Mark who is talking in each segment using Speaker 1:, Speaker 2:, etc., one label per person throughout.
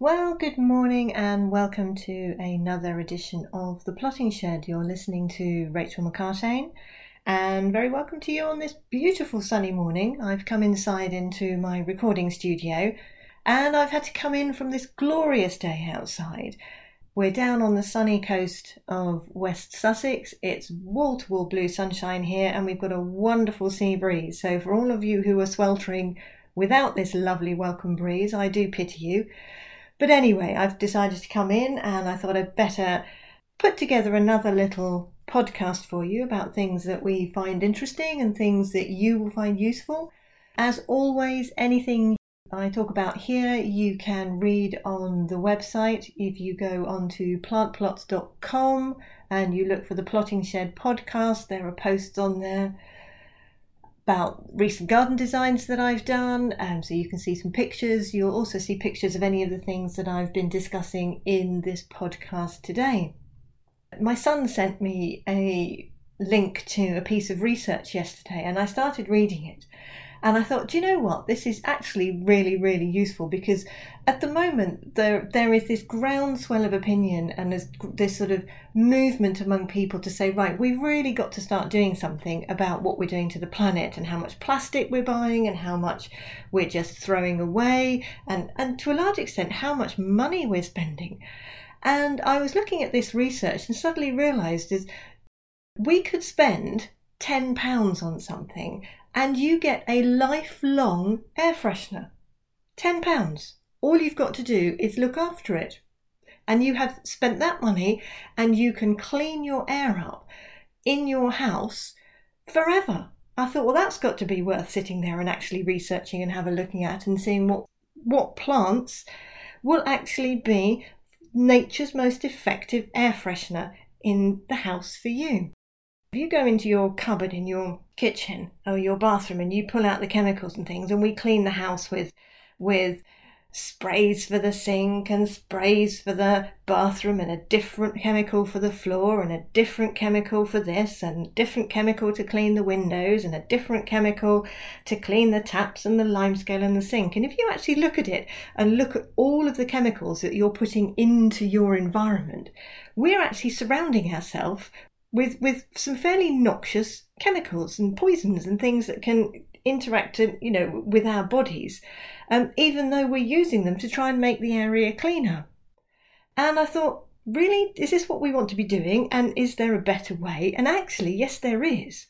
Speaker 1: Well, good morning and welcome to another edition of The Plotting Shed. You're listening to Rachel McCartain and very welcome to you on this beautiful sunny morning. I've come inside into my recording studio and I've had to come in from this glorious day outside. We're down on the sunny coast of West Sussex. It's wall to wall blue sunshine here and we've got a wonderful sea breeze. So, for all of you who are sweltering without this lovely welcome breeze, I do pity you. But anyway, I've decided to come in and I thought I'd better put together another little podcast for you about things that we find interesting and things that you will find useful. As always, anything I talk about here you can read on the website if you go onto plantplots.com and you look for the Plotting Shed podcast. There are posts on there about recent garden designs that I've done. Um, so you can see some pictures. You'll also see pictures of any of the things that I've been discussing in this podcast today. My son sent me a link to a piece of research yesterday and I started reading it. And I thought, do you know what? This is actually really, really useful because at the moment there there is this groundswell of opinion and there's this sort of movement among people to say, right, we've really got to start doing something about what we're doing to the planet and how much plastic we're buying and how much we're just throwing away and, and to a large extent how much money we're spending. And I was looking at this research and suddenly realized is we could spend £10 on something and you get a lifelong air freshener. £10. All you've got to do is look after it. And you have spent that money and you can clean your air up in your house forever. I thought, well, that's got to be worth sitting there and actually researching and have a looking at and seeing what, what plants will actually be nature's most effective air freshener in the house for you. If you go into your cupboard in your kitchen or your bathroom and you pull out the chemicals and things, and we clean the house with with sprays for the sink and sprays for the bathroom and a different chemical for the floor and a different chemical for this and different chemical to clean the windows and a different chemical to clean the taps and the limescale and the sink. And if you actually look at it and look at all of the chemicals that you're putting into your environment, we're actually surrounding ourselves with with some fairly noxious chemicals and poisons and things that can interact you know with our bodies um, even though we're using them to try and make the area cleaner. And i thought really? Is this what we want to be doing? And is there a better way? And actually yes there is.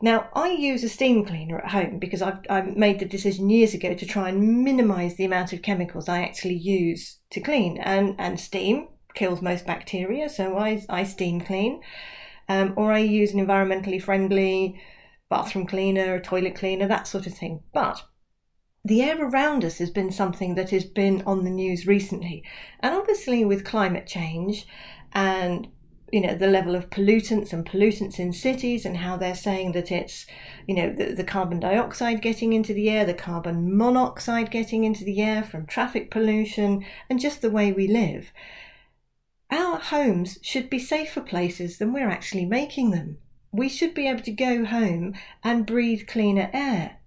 Speaker 1: Now i use a steam cleaner at home because i've, I've made the decision years ago to try and minimize the amount of chemicals i actually use to clean. And and steam kills most bacteria so i, I steam clean um, or I use an environmentally friendly bathroom cleaner, a toilet cleaner, that sort of thing. But the air around us has been something that has been on the news recently. And obviously, with climate change and you know the level of pollutants and pollutants in cities and how they're saying that it's you know the, the carbon dioxide getting into the air the carbon monoxide getting into the air from traffic pollution and just the way we live our homes should be safer places than we're actually making them. We should be able to go home and breathe cleaner air.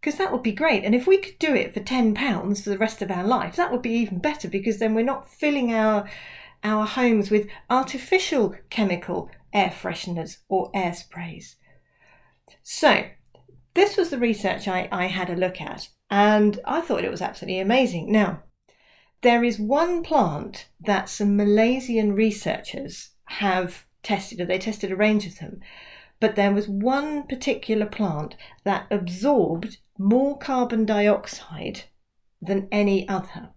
Speaker 1: Because that would be great. And if we could do it for £10 for the rest of our life, that would be even better because then we're not filling our, our homes with artificial chemical air fresheners or air sprays. So, this was the research I, I had a look at, and I thought it was absolutely amazing. Now, there is one plant that some Malaysian researchers have tested, or they tested a range of them, but there was one particular plant that absorbed more carbon dioxide than any other.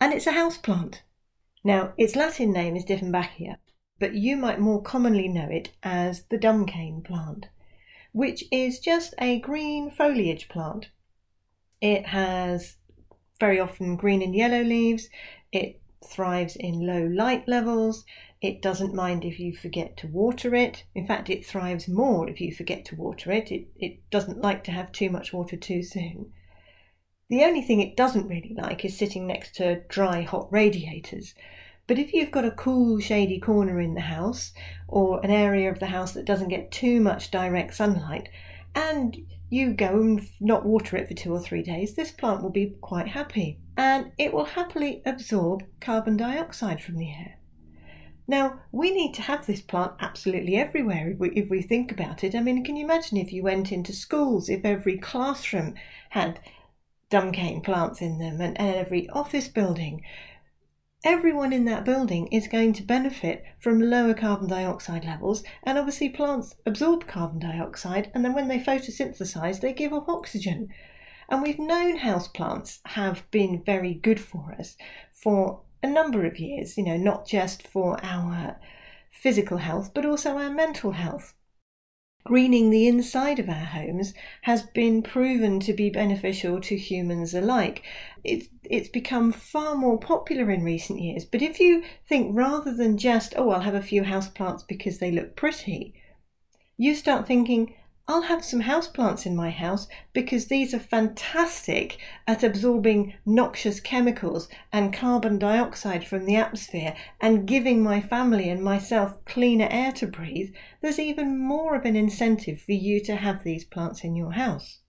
Speaker 1: And it's a house plant. Now, its Latin name is Dieffenbachia, but you might more commonly know it as the dumb-cane plant, which is just a green foliage plant. It has very often green and yellow leaves. It thrives in low light levels. It doesn't mind if you forget to water it. In fact, it thrives more if you forget to water it. It, it doesn't like to have too much water too soon. The only thing it doesn't really like is sitting next to dry, hot radiators. But if you've got a cool, shady corner in the house or an area of the house that doesn't get too much direct sunlight, and you go and not water it for two or three days, this plant will be quite happy and it will happily absorb carbon dioxide from the air. Now, we need to have this plant absolutely everywhere if we, if we think about it. I mean, can you imagine if you went into schools, if every classroom had dumb cane plants in them and, and every office building? Everyone in that building is going to benefit from lower carbon dioxide levels, and obviously, plants absorb carbon dioxide, and then when they photosynthesize, they give off oxygen. And we've known houseplants have been very good for us for a number of years, you know, not just for our physical health, but also our mental health. Greening the inside of our homes has been proven to be beneficial to humans alike. It's, it's become far more popular in recent years. But if you think rather than just, oh, I'll have a few houseplants because they look pretty, you start thinking, I'll have some houseplants in my house because these are fantastic at absorbing noxious chemicals and carbon dioxide from the atmosphere and giving my family and myself cleaner air to breathe. There's even more of an incentive for you to have these plants in your house.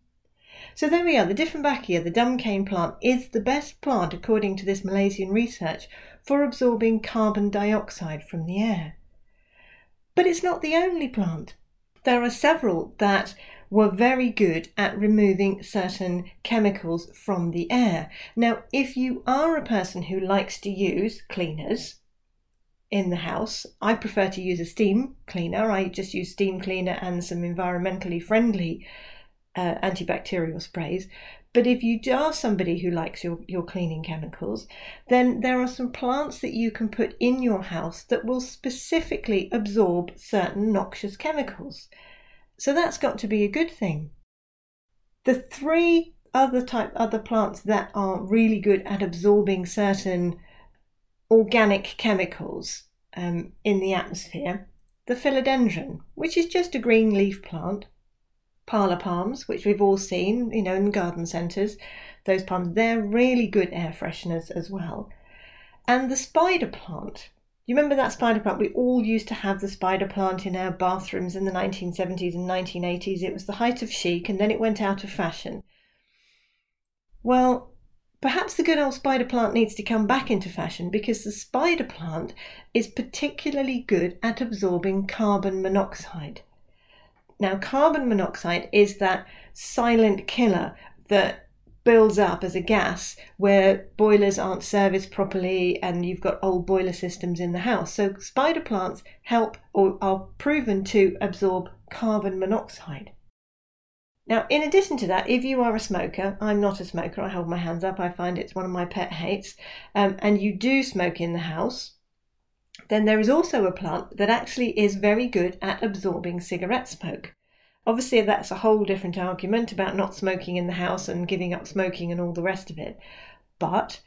Speaker 1: So there we are. The Dieffenbachia, the dumb cane plant, is the best plant, according to this Malaysian research, for absorbing carbon dioxide from the air. But it's not the only plant there are several that were very good at removing certain chemicals from the air. Now, if you are a person who likes to use cleaners in the house, I prefer to use a steam cleaner. I just use steam cleaner and some environmentally friendly uh, antibacterial sprays. But if you are somebody who likes your, your cleaning chemicals, then there are some plants that you can put in your house that will specifically absorb certain noxious chemicals. So that's got to be a good thing. The three other type other plants that are really good at absorbing certain organic chemicals um, in the atmosphere, the philodendron, which is just a green leaf plant, parlour palms, which we've all seen, you know, in garden centres. Those palms, they're really good air fresheners as well. And the spider plant. You remember that spider plant? We all used to have the spider plant in our bathrooms in the 1970s and 1980s. It was the height of chic and then it went out of fashion. Well, perhaps the good old spider plant needs to come back into fashion because the spider plant is particularly good at absorbing carbon monoxide. Now, carbon monoxide is that silent killer that builds up as a gas where boilers aren't serviced properly and you've got old boiler systems in the house. So, spider plants help or are proven to absorb carbon monoxide. Now, in addition to that, if you are a smoker, I'm not a smoker, I hold my hands up, I find it's one of my pet hates, um, and you do smoke in the house, then there is also a plant that actually is very good at absorbing cigarette smoke. Obviously, that's a whole different argument about not smoking in the house and giving up smoking and all the rest of it. But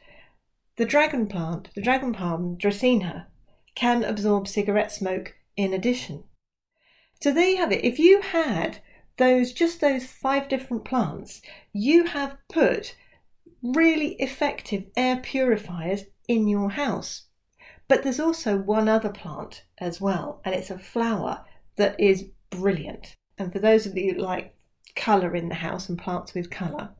Speaker 1: the dragon plant, the dragon palm, Dracaena, can absorb cigarette smoke in addition. So there you have it. If you had those just those five different plants, you have put really effective air purifiers in your house. But there's also one other plant as well, and it's a flower that is brilliant. And for those of you who like colour in the house and plants with colour,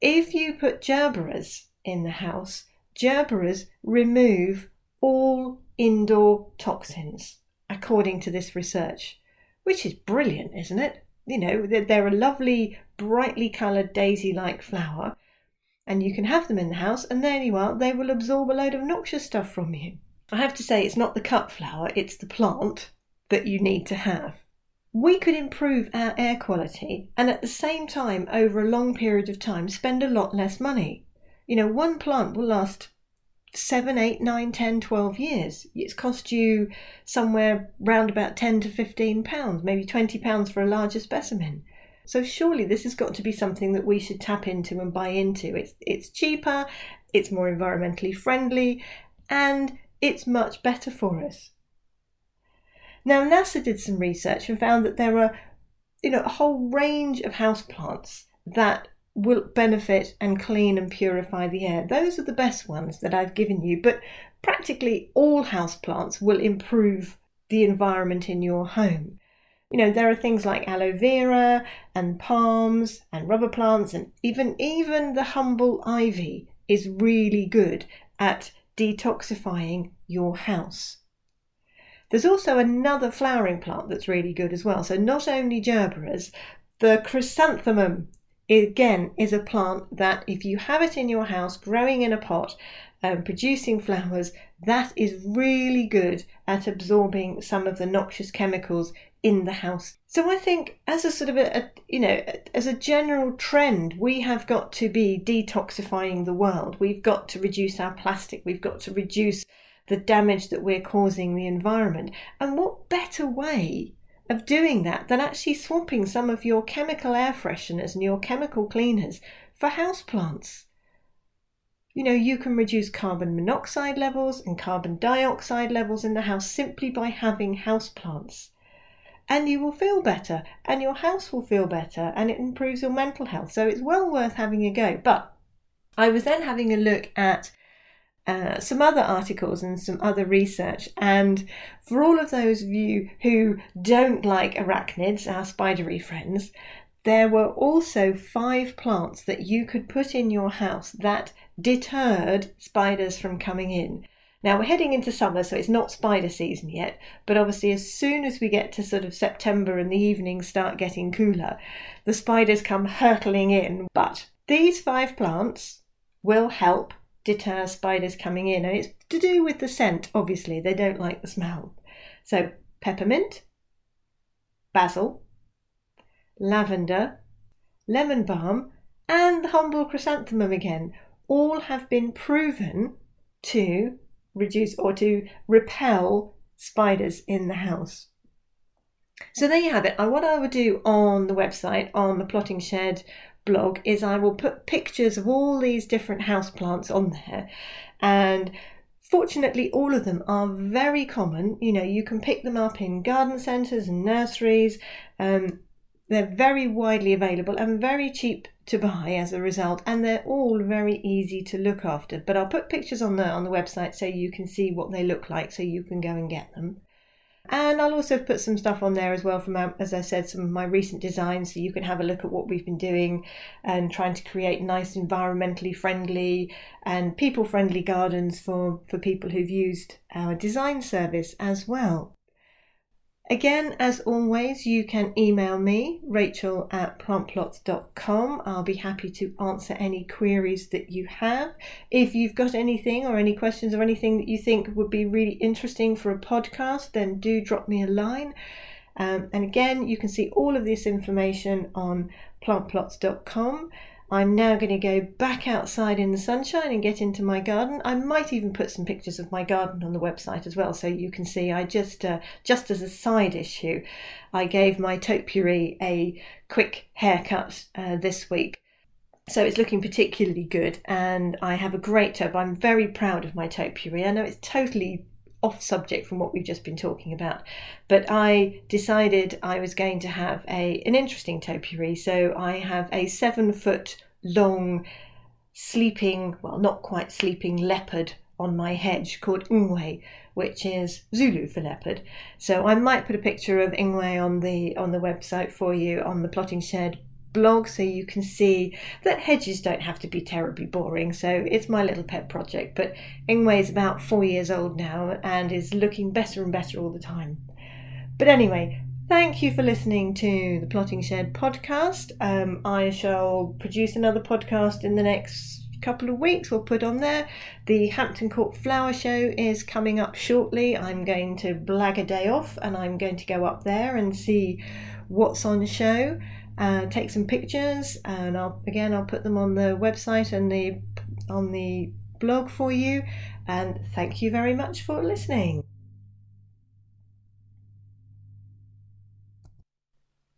Speaker 1: if you put gerberas in the house, gerberas remove all indoor toxins, according to this research, which is brilliant, isn't it? You know, they're a lovely, brightly coloured daisy like flower and you can have them in the house, and there you are, they will absorb a load of noxious stuff from you. I have to say, it's not the cut flower, it's the plant that you need to have. We could improve our air quality and at the same time, over a long period of time, spend a lot less money. You know, one plant will last seven, eight, nine, ten, twelve years. It's cost you somewhere round about 10 to 15 pounds, maybe 20 pounds for a larger specimen. So surely this has got to be something that we should tap into and buy into. It's it's cheaper, it's more environmentally friendly, and it's much better for us. Now NASA did some research and found that there are you know a whole range of houseplants that will benefit and clean and purify the air. Those are the best ones that I've given you, but practically all houseplants will improve the environment in your home. You know, there are things like aloe vera and palms and rubber plants and even even the humble ivy is really good at detoxifying your house. There's also another flowering plant that's really good as well. So not only gerberas, the chrysanthemum again is a plant that if you have it in your house growing in a pot um, producing flowers that is really good at absorbing some of the noxious chemicals in the house. So i think as a sort of a, a you know as a general trend we have got to be detoxifying the world. We've got to reduce our plastic. We've got to reduce the damage that we're causing the environment. And what better way of doing that than actually swapping some of your chemical air fresheners and your chemical cleaners for houseplants. You know, you can reduce carbon monoxide levels and carbon dioxide levels in the house simply by having houseplants. And you will feel better, and your house will feel better, and it improves your mental health. So it's well worth having a go. But I was then having a look at uh, some other articles and some other research. And for all of those of you who don't like arachnids, our spidery friends, there were also five plants that you could put in your house that deterred spiders from coming in. Now we're heading into summer, so it's not spider season yet, but obviously, as soon as we get to sort of September and the evenings start getting cooler, the spiders come hurtling in. But these five plants will help deter spiders coming in. And it's to do with the scent, obviously, they don't like the smell. So, peppermint, basil, lavender, lemon balm, and the humble chrysanthemum again all have been proven to reduce or to repel spiders in the house. So there you have it. what I would do on the website, on the plotting shed blog is I will put pictures of all these different house plants on there and fortunately all of them are very common you know you can pick them up in garden centres and nurseries um, they're very widely available and very cheap to buy as a result and they're all very easy to look after but i'll put pictures on the on the website so you can see what they look like so you can go and get them and I'll also put some stuff on there as well from, as I said, some of my recent designs so you can have a look at what we've been doing and trying to create nice, environmentally friendly and people friendly gardens for, for people who've used our design service as well. Again, as always, you can email me, rachel at plantplots.com. I'll be happy to answer any queries that you have. If you've got anything or any questions or anything that you think would be really interesting for a podcast, then do drop me a line. Um, and again, you can see all of this information on plantplots.com. I'm now going to go back outside in the sunshine and get into my garden. I might even put some pictures of my garden on the website as well, so you can see. I just, uh, just as a side issue, I gave my topiary a quick haircut uh, this week. So it's looking particularly good, and I have a great tub. I'm very proud of my topiary. I know it's totally off subject from what we've just been talking about. But I decided I was going to have a an interesting topiary. So I have a seven foot long sleeping, well, not quite sleeping leopard on my hedge called Ngwe, which is Zulu for leopard. So I might put a picture of Ngwe on the on the website for you on the plotting shed blog so you can see that hedges don't have to be terribly boring. So it's my little pet project. But Ingwe is about four years old now and is looking better and better all the time. But anyway, thank you for listening to the Plotting Shed podcast. Um, I shall produce another podcast in the next couple of weeks we'll put on there the hampton court flower show is coming up shortly i'm going to blag a day off and i'm going to go up there and see what's on show uh, take some pictures, and I'll again I'll put them on the website and the on the blog for you. And thank you very much for listening.